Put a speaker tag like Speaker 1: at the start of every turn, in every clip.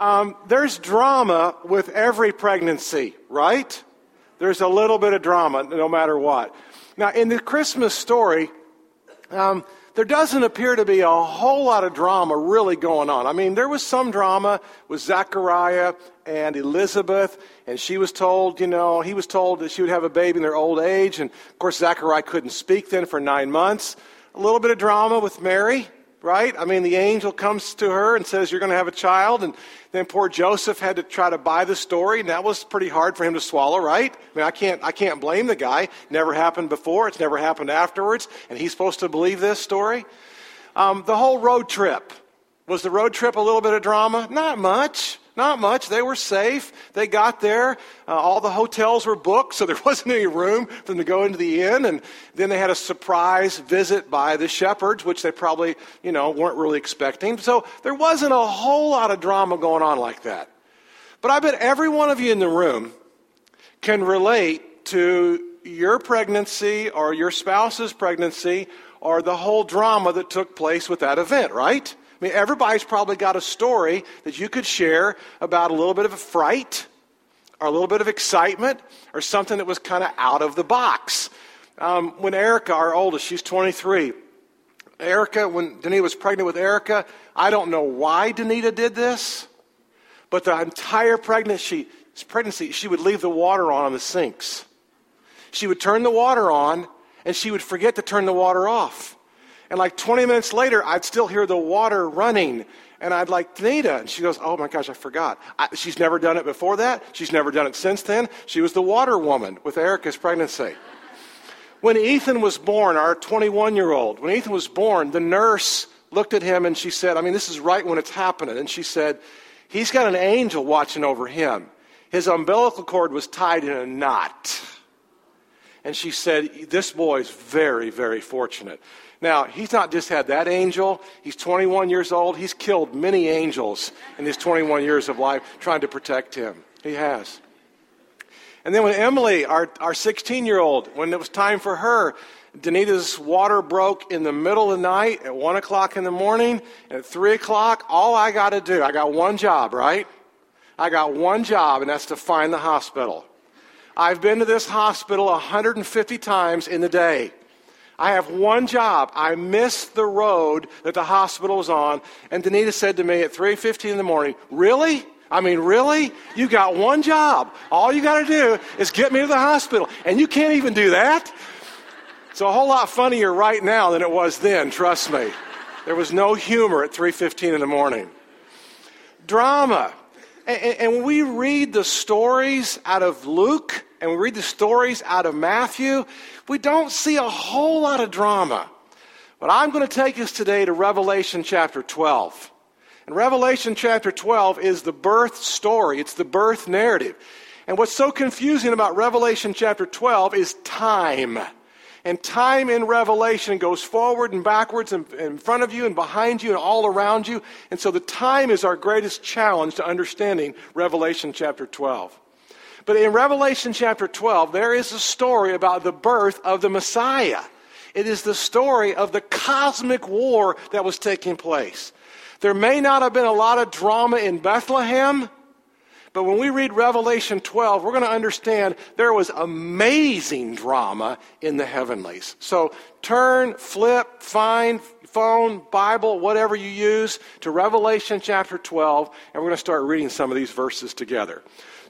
Speaker 1: Um, there's drama with every pregnancy, right? There's a little bit of drama no matter what. Now, in the Christmas story, um, there doesn't appear to be a whole lot of drama really going on. I mean, there was some drama with Zechariah and Elizabeth, and she was told, you know, he was told that she would have a baby in their old age, and of course, Zechariah couldn't speak then for nine months. A little bit of drama with Mary, right? I mean, the angel comes to her and says, You're going to have a child. And then poor Joseph had to try to buy the story, and that was pretty hard for him to swallow, right? I mean, I can't, I can't blame the guy. Never happened before, it's never happened afterwards, and he's supposed to believe this story. Um, the whole road trip. Was the road trip a little bit of drama? Not much. Not much. They were safe. They got there. Uh, all the hotels were booked, so there wasn't any room for them to go into the inn. And then they had a surprise visit by the shepherds, which they probably, you know, weren't really expecting. So there wasn't a whole lot of drama going on like that. But I bet every one of you in the room can relate to your pregnancy or your spouse's pregnancy or the whole drama that took place with that event, right? I mean, everybody's probably got a story that you could share about a little bit of a fright or a little bit of excitement or something that was kind of out of the box. Um, when Erica, our oldest, she's 23, Erica, when Danita was pregnant with Erica, I don't know why Danita did this, but the entire pregnancy, pregnancy, she would leave the water on in the sinks. She would turn the water on, and she would forget to turn the water off. And like 20 minutes later, I'd still hear the water running. And I'd like, Nita. And she goes, Oh my gosh, I forgot. I, she's never done it before that. She's never done it since then. She was the water woman with Erica's pregnancy. When Ethan was born, our 21 year old, when Ethan was born, the nurse looked at him and she said, I mean, this is right when it's happening. And she said, He's got an angel watching over him. His umbilical cord was tied in a knot. And she said, This boy is very, very fortunate. Now, he's not just had that angel, he's 21 years old. He's killed many angels in his 21 years of life trying to protect him. He has. And then when Emily, our, our 16 year old, when it was time for her, Danita's water broke in the middle of the night at 1 o'clock in the morning. At 3 o'clock, all I got to do, I got one job, right? I got one job, and that's to find the hospital. I've been to this hospital 150 times in the day. I have one job. I missed the road that the hospital was on. And Danita said to me at 3.15 in the morning, really? I mean, really? You got one job. All you got to do is get me to the hospital. And you can't even do that? It's a whole lot funnier right now than it was then, trust me. There was no humor at 3.15 in the morning. Drama. And, and when we read the stories out of Luke and we read the stories out of Matthew, we don't see a whole lot of drama. But I'm going to take us today to Revelation chapter 12. And Revelation chapter 12 is the birth story, it's the birth narrative. And what's so confusing about Revelation chapter 12 is time. And time in Revelation goes forward and backwards and in front of you and behind you and all around you. And so the time is our greatest challenge to understanding Revelation chapter 12. But in Revelation chapter 12, there is a story about the birth of the Messiah. It is the story of the cosmic war that was taking place. There may not have been a lot of drama in Bethlehem, but when we read Revelation 12, we're going to understand there was amazing drama in the heavenlies. So turn, flip, find, phone, Bible, whatever you use, to Revelation chapter 12, and we're going to start reading some of these verses together.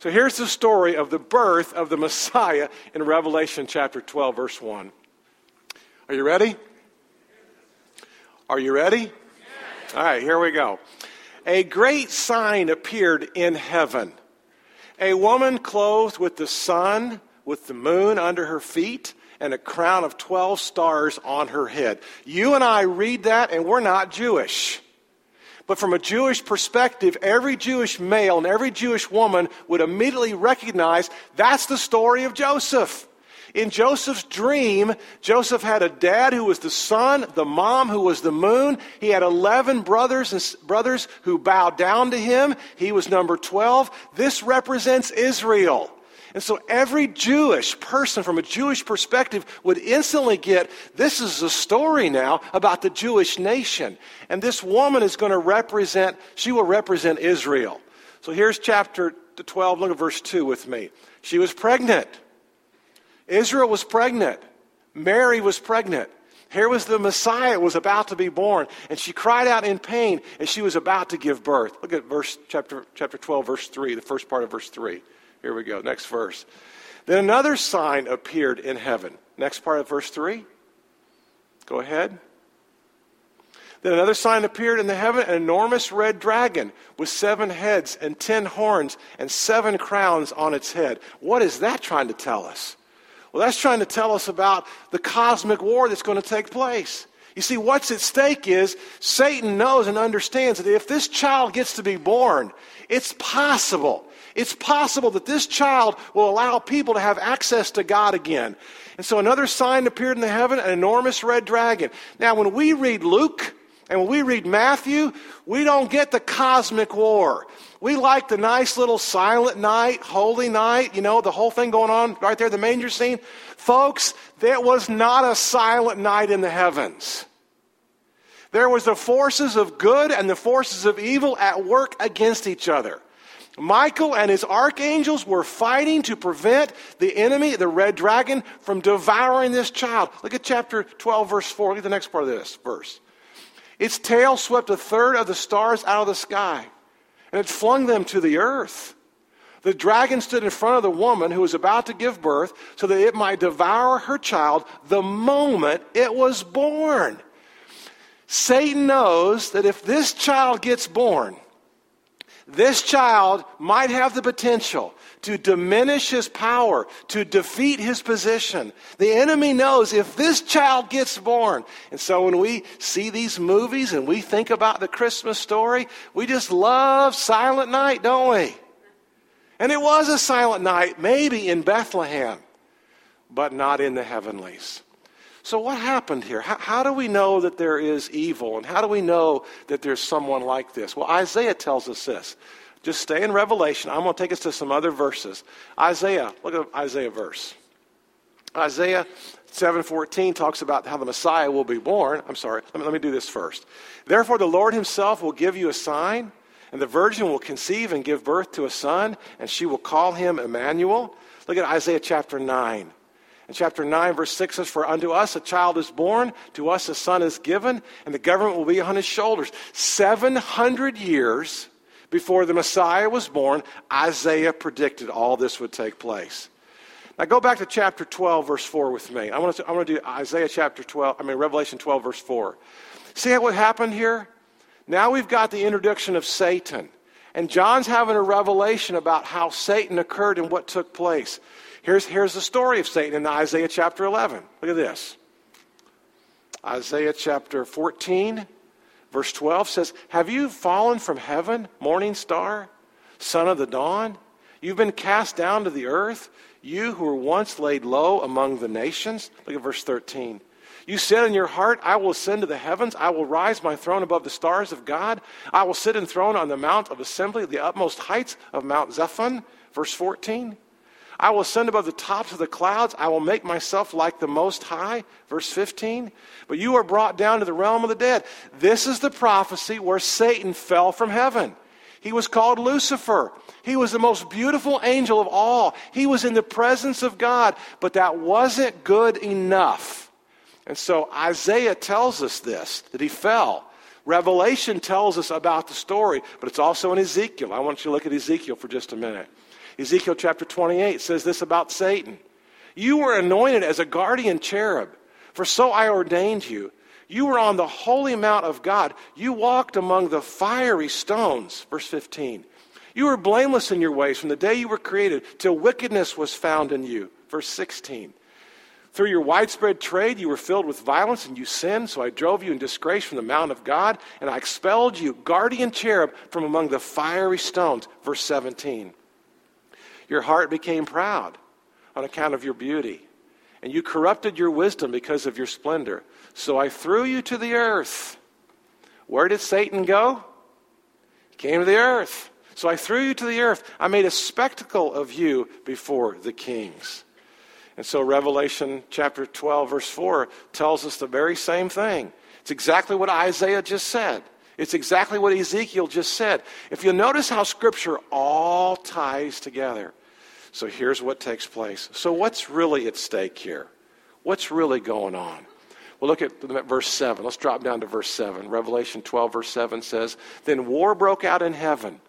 Speaker 1: So here's the story of the birth of the Messiah in Revelation chapter 12, verse 1. Are you ready? Are you ready? All right, here we go. A great sign appeared in heaven a woman clothed with the sun, with the moon under her feet, and a crown of 12 stars on her head. You and I read that, and we're not Jewish. But from a Jewish perspective, every Jewish male and every Jewish woman would immediately recognize that's the story of Joseph. In Joseph's dream, Joseph had a dad who was the sun, the mom who was the moon. He had 11 brothers and brothers who bowed down to him. He was number 12. This represents Israel. And so every Jewish person from a Jewish perspective would instantly get this is a story now about the Jewish nation. And this woman is going to represent, she will represent Israel. So here's chapter 12. Look at verse 2 with me. She was pregnant. Israel was pregnant. Mary was pregnant. Here was the Messiah was about to be born, and she cried out in pain as she was about to give birth. Look at verse chapter chapter 12 verse 3, the first part of verse 3. Here we go. Next verse. Then another sign appeared in heaven. Next part of verse 3. Go ahead. Then another sign appeared in the heaven an enormous red dragon with seven heads and ten horns and seven crowns on its head. What is that trying to tell us? Well, that's trying to tell us about the cosmic war that's going to take place. You see, what's at stake is Satan knows and understands that if this child gets to be born, it's possible. It's possible that this child will allow people to have access to God again. And so another sign appeared in the heaven, an enormous red dragon. Now, when we read Luke and when we read Matthew, we don't get the cosmic war. We like the nice little silent night, holy night, you know, the whole thing going on right there, the manger scene. Folks, that was not a silent night in the heavens. There was the forces of good and the forces of evil at work against each other. Michael and his archangels were fighting to prevent the enemy, the red dragon, from devouring this child. Look at chapter 12, verse 4. Look at the next part of this verse. Its tail swept a third of the stars out of the sky and it flung them to the earth. The dragon stood in front of the woman who was about to give birth so that it might devour her child the moment it was born. Satan knows that if this child gets born, this child might have the potential to diminish his power, to defeat his position. The enemy knows if this child gets born. And so when we see these movies and we think about the Christmas story, we just love Silent Night, don't we? And it was a silent night, maybe in Bethlehem, but not in the heavenlies. So, what happened here? How, how, do we know that there is evil? And how do we know that there's someone like this? Well, Isaiah tells us this. Just stay in Revelation. I'm going to take us to some other verses. Isaiah, look at Isaiah verse. Isaiah 7:14 talks about how the Messiah will be born. I'm sorry. Let me, let me do this first. Therefore the Lord himself will give you a sign, and the virgin will conceive and give birth to a son, and she will call him Emmanuel. Look at Isaiah chapter 9. In chapter 9, verse 6 says, For unto us a child is born, to us a son is given, and the government will be on his shoulders. 700 years before the Messiah was born, Isaiah predicted all this would take place. Now go back to chapter 12, verse 4 with me. I want to, I want to do Isaiah chapter 12, I mean, Revelation 12, verse 4. See what happened here? Now we've got the introduction of Satan. And John's having a revelation about how Satan occurred and what took place. Here's, here's the story of Satan in Isaiah chapter 11. Look at this. Isaiah chapter 14, Verse 12 says, Have you fallen from heaven, morning star, son of the dawn? You've been cast down to the earth, you who were once laid low among the nations. Look at verse 13. You said in your heart, I will ascend to the heavens. I will rise my throne above the stars of God. I will sit enthroned on the mount of assembly, the utmost heights of Mount Zaphon. Verse 14. I will ascend above the tops of the clouds. I will make myself like the Most High. Verse 15. But you are brought down to the realm of the dead. This is the prophecy where Satan fell from heaven. He was called Lucifer. He was the most beautiful angel of all. He was in the presence of God, but that wasn't good enough. And so Isaiah tells us this that he fell. Revelation tells us about the story, but it's also in Ezekiel. I want you to look at Ezekiel for just a minute. Ezekiel chapter 28 says this about Satan You were anointed as a guardian cherub, for so I ordained you. You were on the holy mount of God. You walked among the fiery stones. Verse 15. You were blameless in your ways from the day you were created till wickedness was found in you. Verse 16. Through your widespread trade, you were filled with violence and you sinned, so I drove you in disgrace from the mount of God, and I expelled you, guardian cherub, from among the fiery stones. Verse 17. Your heart became proud on account of your beauty, and you corrupted your wisdom because of your splendor. So I threw you to the earth. Where did Satan go? He came to the earth. So I threw you to the earth. I made a spectacle of you before the kings. And so Revelation chapter 12, verse 4 tells us the very same thing. It's exactly what Isaiah just said. It's exactly what Ezekiel just said. If you notice how Scripture all ties together. So here's what takes place. So, what's really at stake here? What's really going on? Well, look at verse 7. Let's drop down to verse 7. Revelation 12, verse 7 says, Then war broke out in heaven.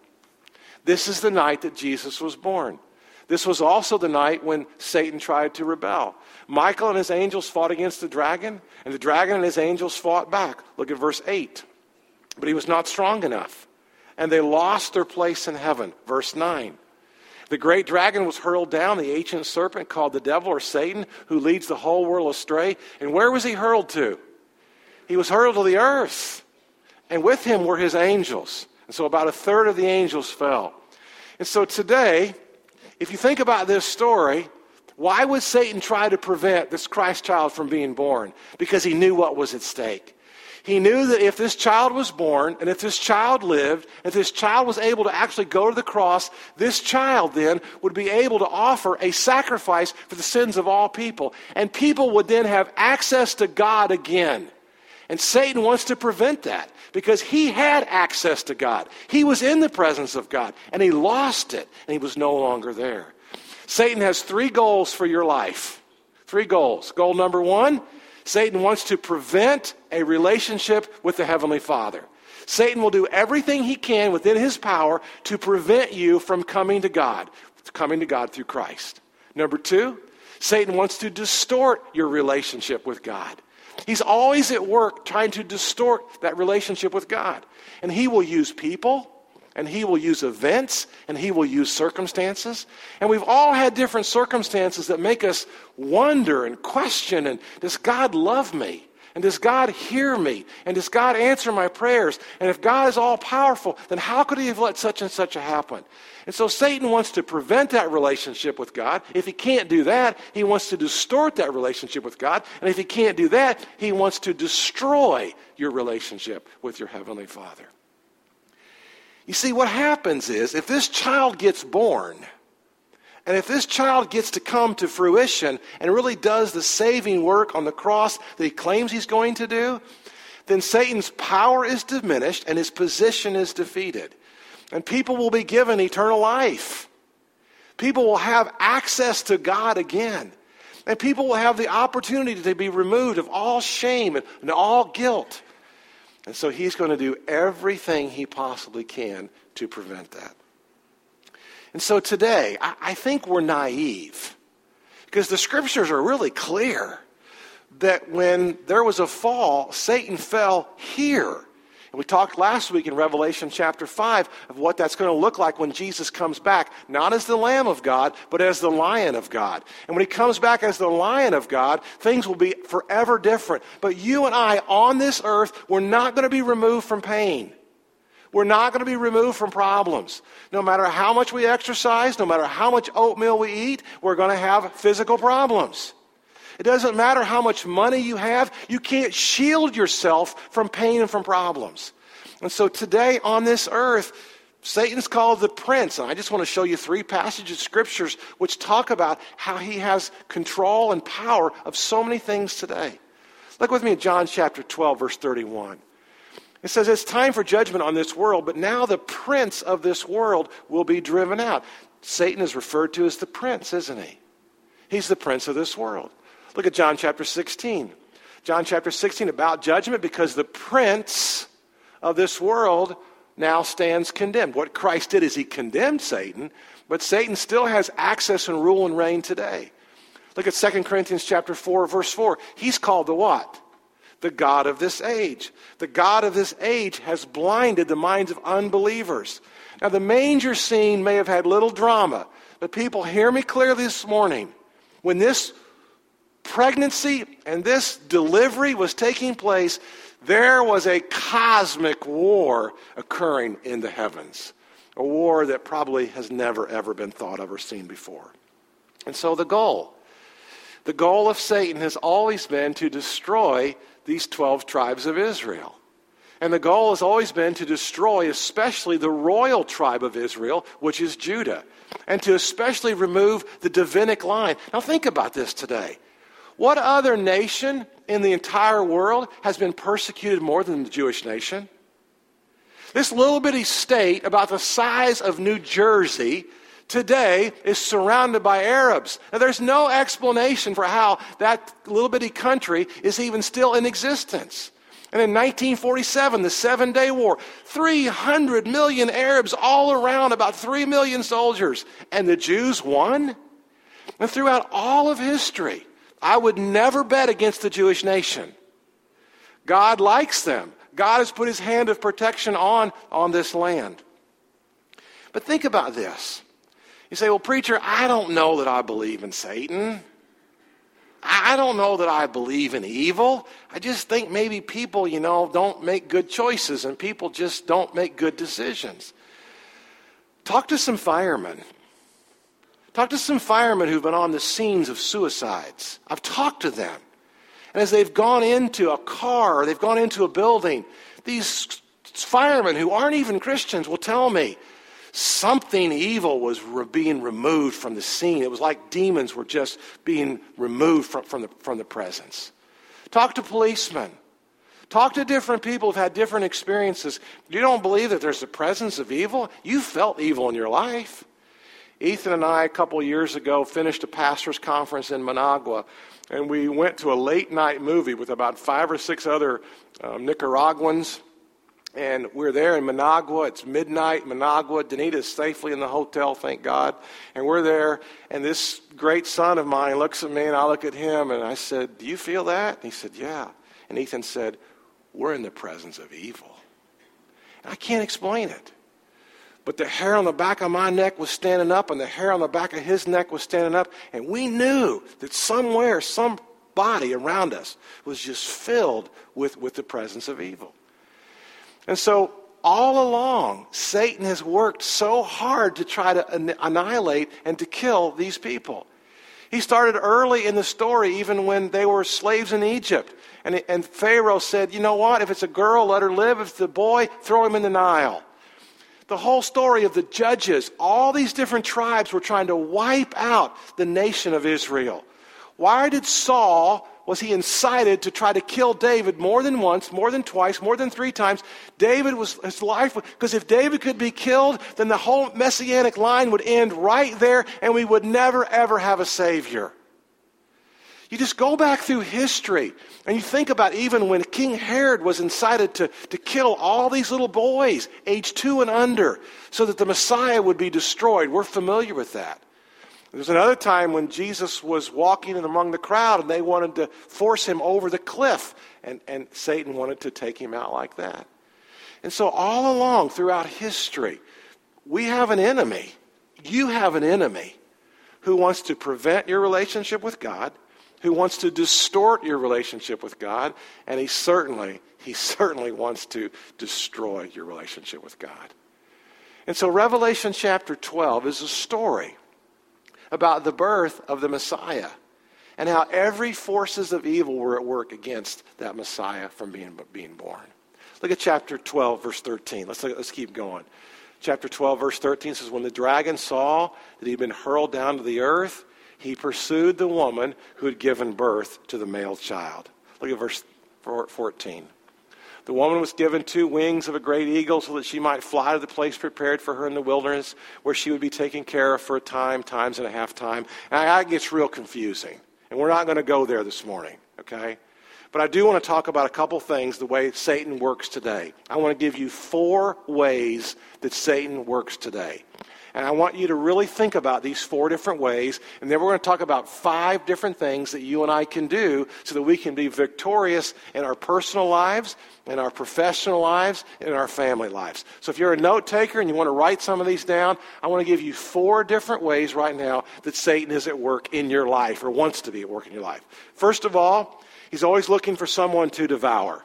Speaker 1: This is the night that Jesus was born. This was also the night when Satan tried to rebel. Michael and his angels fought against the dragon, and the dragon and his angels fought back. Look at verse 8. But he was not strong enough, and they lost their place in heaven. Verse 9. The great dragon was hurled down, the ancient serpent called the devil or Satan, who leads the whole world astray. And where was he hurled to? He was hurled to the earth. And with him were his angels. And so about a third of the angels fell. And so today, if you think about this story, why would Satan try to prevent this Christ child from being born? Because he knew what was at stake. He knew that if this child was born, and if this child lived, if this child was able to actually go to the cross, this child then would be able to offer a sacrifice for the sins of all people. And people would then have access to God again. And Satan wants to prevent that because he had access to God. He was in the presence of God, and he lost it, and he was no longer there. Satan has three goals for your life. Three goals. Goal number one Satan wants to prevent a relationship with the Heavenly Father. Satan will do everything he can within his power to prevent you from coming to God, coming to God through Christ. Number two, Satan wants to distort your relationship with God. He's always at work trying to distort that relationship with God. And he will use people, and he will use events and he will use circumstances. And we've all had different circumstances that make us wonder and question and does God love me? And does God hear me? And does God answer my prayers? And if God is all powerful, then how could he have let such and such happen? And so Satan wants to prevent that relationship with God. If he can't do that, he wants to distort that relationship with God. And if he can't do that, he wants to destroy your relationship with your Heavenly Father. You see, what happens is if this child gets born, and if this child gets to come to fruition and really does the saving work on the cross that he claims he's going to do, then Satan's power is diminished and his position is defeated. And people will be given eternal life. People will have access to God again. And people will have the opportunity to be removed of all shame and, all guilt. And so he's going to do everything he possibly can to prevent that. And so today, I, I think we're naive because the scriptures are really clear that when there was a fall, Satan fell here and we talked last week in Revelation chapter 5 of what that's going to look like when Jesus comes back, not as the Lamb of God, but as the Lion of God. And when he comes back as the Lion of God, things will be forever different. But you and I on this earth, we're not going to be removed from pain. We're not going to be removed from problems. No matter how much we exercise, no matter how much oatmeal we eat, we're going to have physical problems. It doesn't matter how much money you have, you can't shield yourself from pain and from problems. And so today on this earth, Satan's called the prince. And I just want to show you three passages of scriptures which talk about how he has control and power of so many things today. Look with me at John chapter 12, verse 31. It says, It's time for judgment on this world, but now the prince of this world will be driven out. Satan is referred to as the prince, isn't he? He's the prince of this world. Look at John chapter 16. John chapter 16 about judgment because the prince of this world now stands condemned. What Christ did is he condemned Satan, but Satan still has access and rule and reign today. Look at 2 Corinthians chapter 4 verse 4. He's called the what? The God of this age. The God of this age has blinded the minds of unbelievers. Now the manger scene may have had little drama, but people hear me clearly this morning. When this pregnancy and this delivery was taking place, there was a cosmic war occurring in the heavens. A war that probably has never, ever been thought of or seen before. And so the goal, the goal of Satan has always been to destroy these 12 tribes of Israel. And the goal has always been to destroy, especially the royal tribe of Israel, which is Judah, and to especially remove the Davidic line. Now, think about this today. What other nation in the entire world has been persecuted more than the Jewish nation? This little bitty state, about the size of New Jersey, today is surrounded by Arabs. Now, there's no explanation for how that little bitty country is even still in existence. And in 1947, the Seven Day War, 300 million Arabs all around, about 3 million soldiers. And the Jews won? And throughout all of history, I would never bet against the Jewish nation. God likes them. God has put his hand of protection on, on this land. But think about this. You say, well, preacher, I don't know that I believe in Satan. I don't know that I believe in evil. I just think maybe people, you know, don't make good choices and people just don't make good decisions. Talk to some firemen. Talk to some firemen who've been on the scenes of suicides. I've talked to them. And as they've gone into a car, they've gone into a building, these firemen who aren't even Christians will tell me something evil was re- being removed from the scene. It was like demons were just being removed from, from, the, from the presence. Talk to policemen. Talk to different people who've had different experiences. You don't believe that there's the presence of evil? You felt evil in your life. Ethan and I, a couple years ago, finished a pastor's conference in Managua and we went to a late night movie with about five or six other um, Nicaraguans. And we're there in Managua. It's midnight, Managua. Danita's safely in the hotel, thank God. And we're there, and this great son of mine looks at me, and I look at him, and I said, Do you feel that? And he said, Yeah. And Ethan said, We're in the presence of evil. And I can't explain it. But the hair on the back of my neck was standing up, and the hair on the back of his neck was standing up. And we knew that somewhere, somebody around us was just filled with, with the presence of evil. And so, all along, Satan has worked so hard to try to annihilate and to kill these people. He started early in the story, even when they were slaves in Egypt. And, and Pharaoh said, You know what? If it's a girl, let her live. If it's a boy, throw him in the Nile the whole story of the judges, all these different tribes were trying to wipe out the nation of Israel. Why did Saul, was he incited to try to kill David more than once, more than twice, more than three times? David was, his life, because if David could be killed, then the whole messianic line would end right there and we would never ever have a savior. You just go back through history and you think about even when King Herod was incited to, to kill all these little boys, age two and under, so that the Messiah would be destroyed. We're familiar with that. There's another time when Jesus was walking among the crowd and they wanted to force him over the cliff, and, and Satan wanted to take him out like that. And so, all along throughout history, we have an enemy. You have an enemy who wants to prevent your relationship with God who wants to distort your relationship with God, and he certainly, he certainly wants to destroy your relationship with God. And so Revelation chapter 12 is a story about the birth of the Messiah and how every forces of evil were at work against that Messiah from being, being born. Look at chapter 12, verse 13. Let's, let's keep going. Chapter 12, verse 13 says, When the dragon saw that he'd been hurled down to the earth, he pursued the woman who had given birth to the male child. Look at verse 14. The woman was given two wings of a great eagle so that she might fly to the place prepared for her in the wilderness where she would be taken care of for a time, times and a half time. And that gets real confusing. And we're not going to go there this morning, okay? But I do want to talk about a couple things the way Satan works today. I want to give you four ways that Satan works today. And I want you to really think about these four different ways. And then we're going to talk about five different things that you and I can do so that we can be victorious in our personal lives, in our professional lives, in our family lives. So if you're a note taker and you want to write some of these down, I want to give you four different ways right now that Satan is at work in your life or wants to be at work in your life. First of all, he's always looking for someone to devour.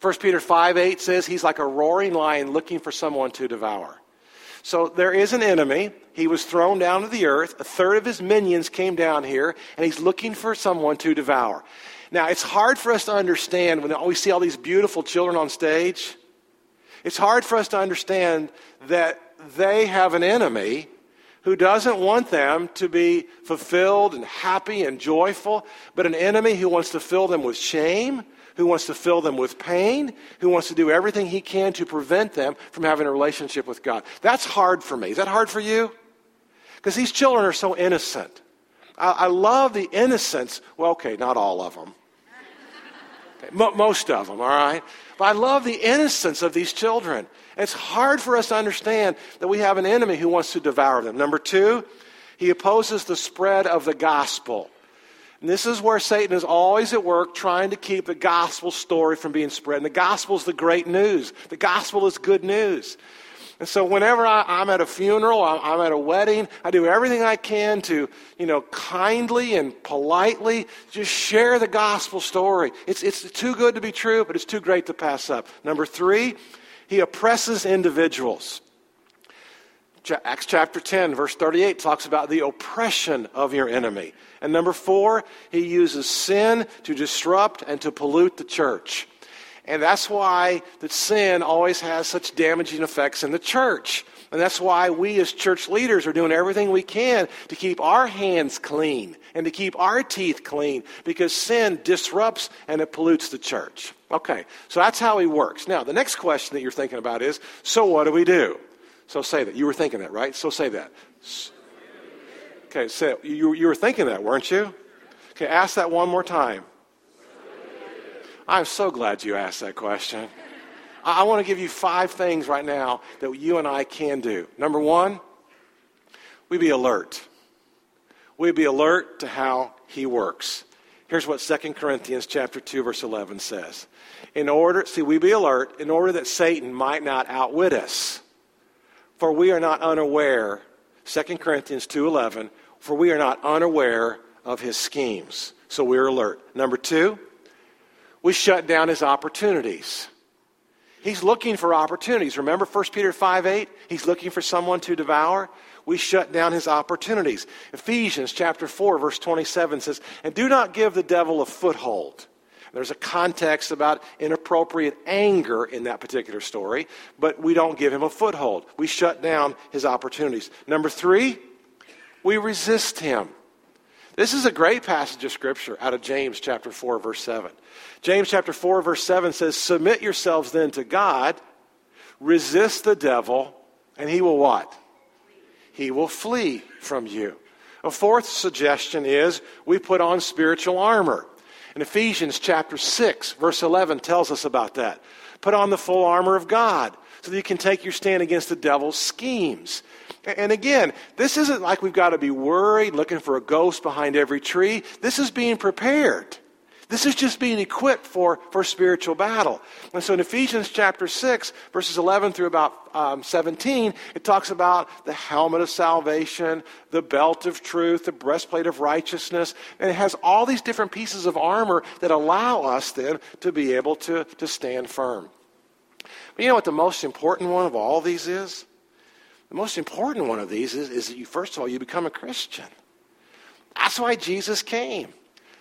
Speaker 1: 1 Peter 5 8 says he's like a roaring lion looking for someone to devour. So there is an enemy. He was thrown down to the earth. A third of his minions came down here, and he's looking for someone to devour. Now, it's hard for us to understand when we see all these beautiful children on stage. It's hard for us to understand that they have an enemy who doesn't want them to be fulfilled and happy and joyful, but an enemy who wants to fill them with shame, who wants to fill them with pain, who wants to do everything he can to prevent them from having a relationship with God. That's hard for me. Is that hard for you? Because these children are so innocent. I, I, love the innocence. Well, okay, not all of them. Okay, most of them, all right? But I love the innocence of these children. It's hard for us to understand that we have an enemy who wants to devour them. Number two, he opposes the spread of the gospel. And this is where Satan is always at work trying to keep the gospel story from being spread. And the gospel is the great news. The gospel is good news. And so whenever I, am at a funeral, I'm at a wedding, I do everything I can to, you know, kindly and politely just share the gospel story. It's, it's too good to be true, but it's too great to pass up. Number three, he oppresses individuals. Acts chapter 10, verse 38 talks about the oppression of your enemy. And number four, he uses sin to disrupt and to pollute the church. And that's why that sin always has such damaging effects in the church. And that's why we as church leaders are doing everything we can to keep our hands clean and to keep our teeth clean because sin disrupts and it pollutes the church. Okay, so that's how he works. Now, the next question that you're thinking about is so what do we do? So say that. You were thinking that, right? So say that. Okay, say you, you were thinking that, weren't you? Okay, ask that one more time. I'm so glad you asked that question. I want to give you five things right now that you and I can do. Number one, we be alert. We be alert to how he works. Here's what 2 Corinthians chapter 2 verse 11 says. In order, see, we be alert in order that Satan might not outwit us. For we are not unaware, 2 Corinthians 2:11, for we are not unaware of his schemes. So we're alert. Number 2, we shut down his opportunities. He's looking for opportunities. Remember 1 Peter 5 8? He's looking for someone to devour. We shut down his opportunities. Ephesians chapter 4, verse 27 says, And do not give the devil a foothold. There's a context about inappropriate anger in that particular story, but we don't give him a foothold. We shut down his opportunities. Number three, we resist him. This is a great passage of scripture out of James chapter 4 verse 7. James chapter 4 verse 7 says, "Submit yourselves then to God, resist the devil, and he will what? He will flee from you." A fourth suggestion is we put on spiritual armor. In Ephesians chapter 6 verse 11 tells us about that. Put on the full armor of God so that you can take your stand against the devil's schemes. And again, this isn't like we've got to be worried, looking for a ghost behind every tree. This is being prepared. This is just being equipped for, for spiritual battle. And so in Ephesians chapter 6, verses 11 through about um, 17, it talks about the helmet of salvation, the belt of truth, the breastplate of righteousness, and it has all these different pieces of armor that allow us then to be able to, to stand firm. But you know what the most important one of all of these is? The most important one of these is, is that you, first of all, you become a Christian. That's why Jesus came.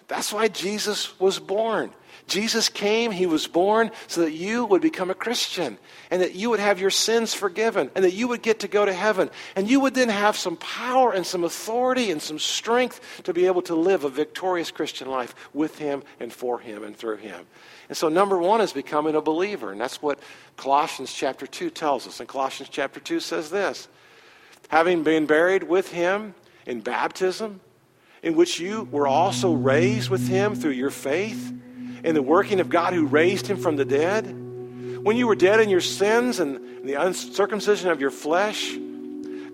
Speaker 1: That's why Jesus was born. Jesus came, he was born so that you would become a Christian and that you would have your sins forgiven and that you would get to go to heaven. And you would then have some power and some authority and some strength to be able to live a victorious Christian life with him and for him and through him. And so, number one is becoming a believer. And that's what Colossians chapter 2 tells us. And Colossians chapter 2 says this Having been buried with him in baptism, in which you were also raised with him through your faith in the working of God who raised him from the dead, when you were dead in your sins and the uncircumcision of your flesh,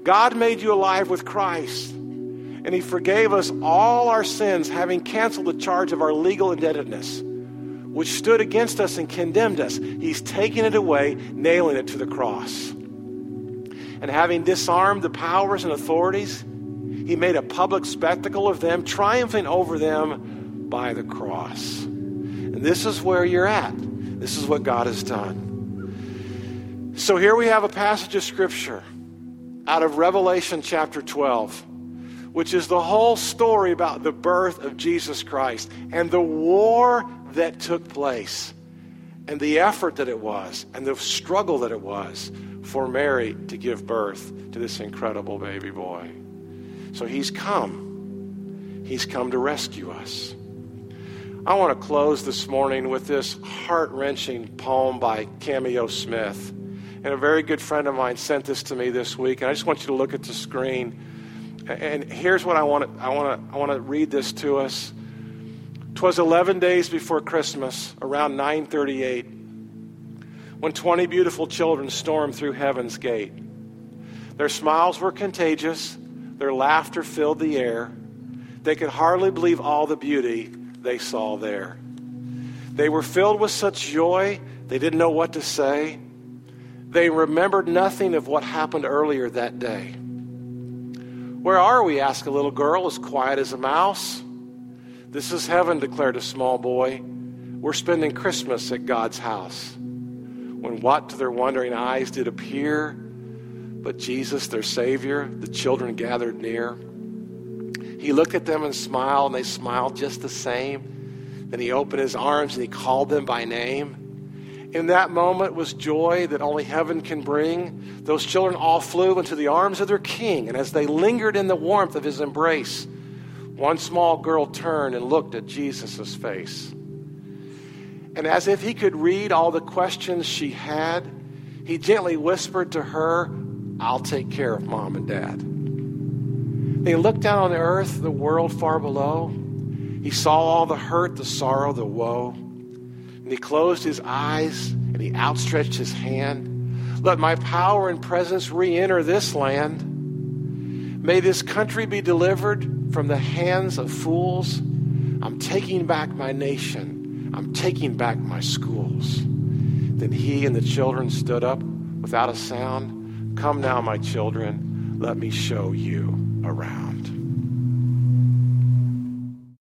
Speaker 1: God made you alive with Christ. And he forgave us all our sins, having canceled the charge of our legal indebtedness which stood against us and condemned us. He's taken it away, nailing it to the cross. And having disarmed the powers and authorities, he made a public spectacle of them, triumphing over them by the cross. And this is where you're at. This is what God has done. So here we have a passage of Scripture out of Revelation chapter 12 which is the whole story about the birth of Jesus Christ and the war that took place and the effort that it was and the struggle that it was for Mary to give birth to this incredible baby boy. So he's come. He's come to rescue us. I want to close this morning with this heart wrenching poem by Cameo Smith. And a very good friend of mine sent this to me this week, and I just want you to look at the screen. And here's what I want to, I want to, I want to read this to us. Twas 11 days before Christmas, around 938, when 20 beautiful children stormed through heaven's gate. Their smiles were contagious, their laughter filled the air. They could hardly believe all the beauty they saw there. They were filled with such joy, they didn't know what to say. They remembered nothing of what happened earlier that day. Where are we? asked a little girl, as quiet as a mouse. This is heaven, declared a small boy. We're spending Christmas at God's house. When what to their wondering eyes did appear, but Jesus, their Savior, the children gathered near. He looked at them and smiled, and they smiled just the same. Then he opened his arms and he called them by name. In that moment was joy that only heaven can bring. Those children all flew into the arms of their king, and as they lingered in the warmth of his embrace, one small girl turned and looked at Jesus' face. And as if he could read all the questions she had, he gently whispered to her, I'll take care of mom and dad. He looked down on the earth, the world far below. He saw all the hurt, the sorrow, the woe. And he closed his eyes and he outstretched his hand. Let my power and presence re enter this land. May this country be delivered from the hands of fools. I'm taking back my nation. I'm taking back my schools. Then he and the children stood up without a sound. Come now, my children, let me show you around.